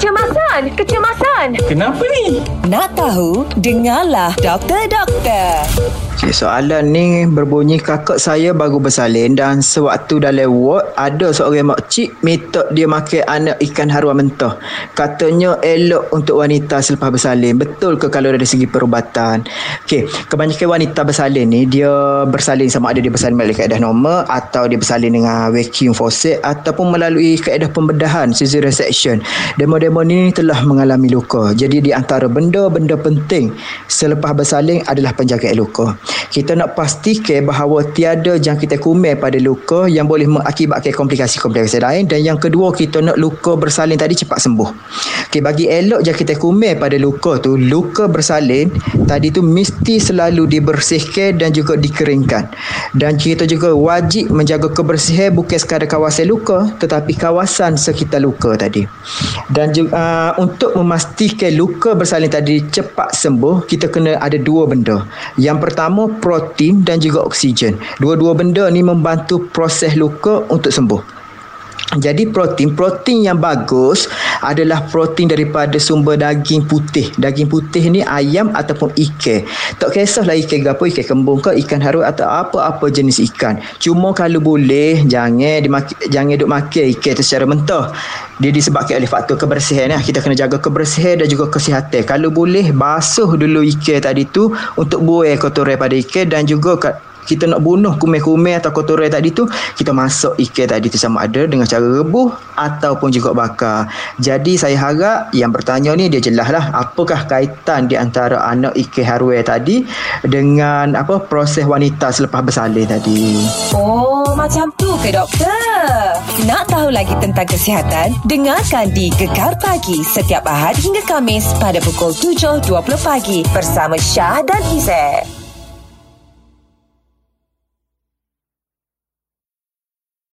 Kecemasan, kecemasan. Kenapa ni? Nak tahu? Dengarlah Doktor Doktor. Okay, soalan ni berbunyi kakak saya baru bersalin dan sewaktu dalam ward ada seorang makcik minta dia makan anak ikan haruan mentah. Katanya elok untuk wanita selepas bersalin. Betul ke kalau dari segi perubatan? Okey, kebanyakan wanita bersalin ni dia bersalin sama ada dia bersalin melalui kaedah normal atau dia bersalin dengan vacuum faucet ataupun melalui kaedah pembedahan cesarean section. Demo-demo ni telah mengalami luka. Jadi di antara benda-benda penting selepas bersalin adalah penjagaan luka. Kita nak pastikan bahawa tiada jangkitan kuman pada luka yang boleh mengakibatkan komplikasi-komplikasi lain dan yang kedua kita nak luka bersalin tadi cepat sembuh. Okey bagi elok jangkitan kuman pada luka tu, luka bersalin tadi tu mesti selalu dibersihkan dan juga dikeringkan. Dan kita juga wajib menjaga kebersihan bukan sekadar kawasan luka tetapi kawasan sekitar luka tadi. Dan juga uh, untuk memastikan luka bersalin tadi cepat sembuh, kita kena ada dua benda. Yang pertama protein dan juga oksigen. Dua-dua benda ni membantu proses luka untuk sembuh. Jadi protein, protein yang bagus adalah protein daripada sumber daging putih. Daging putih ni ayam ataupun ikan. Tak kisahlah ikan gapo, ikan kembung ke, ikan harus atau apa-apa jenis ikan. Cuma kalau boleh jangan dimaki, jangan duk makan ikan tu secara mentah. Dia disebabkan oleh faktor kebersihan ya. Kita kena jaga kebersihan dan juga kesihatan. Kalau boleh basuh dulu ikan tadi tu untuk buang kotoran pada ikan dan juga kita nak bunuh kumen-kumen atau kotoran tadi tu kita masuk ikan tadi tu sama ada dengan cara rebuh ataupun juga bakar. Jadi saya harap yang bertanya ni dia jelas lah apakah kaitan di antara anak ikan harwe tadi dengan apa proses wanita selepas bersalin tadi. Oh macam tu ke doktor? Nak tahu lagi tentang kesihatan dengarkan di Gekar Pagi setiap Ahad hingga Kamis pada pukul 7.20 pagi bersama Syah dan Izzet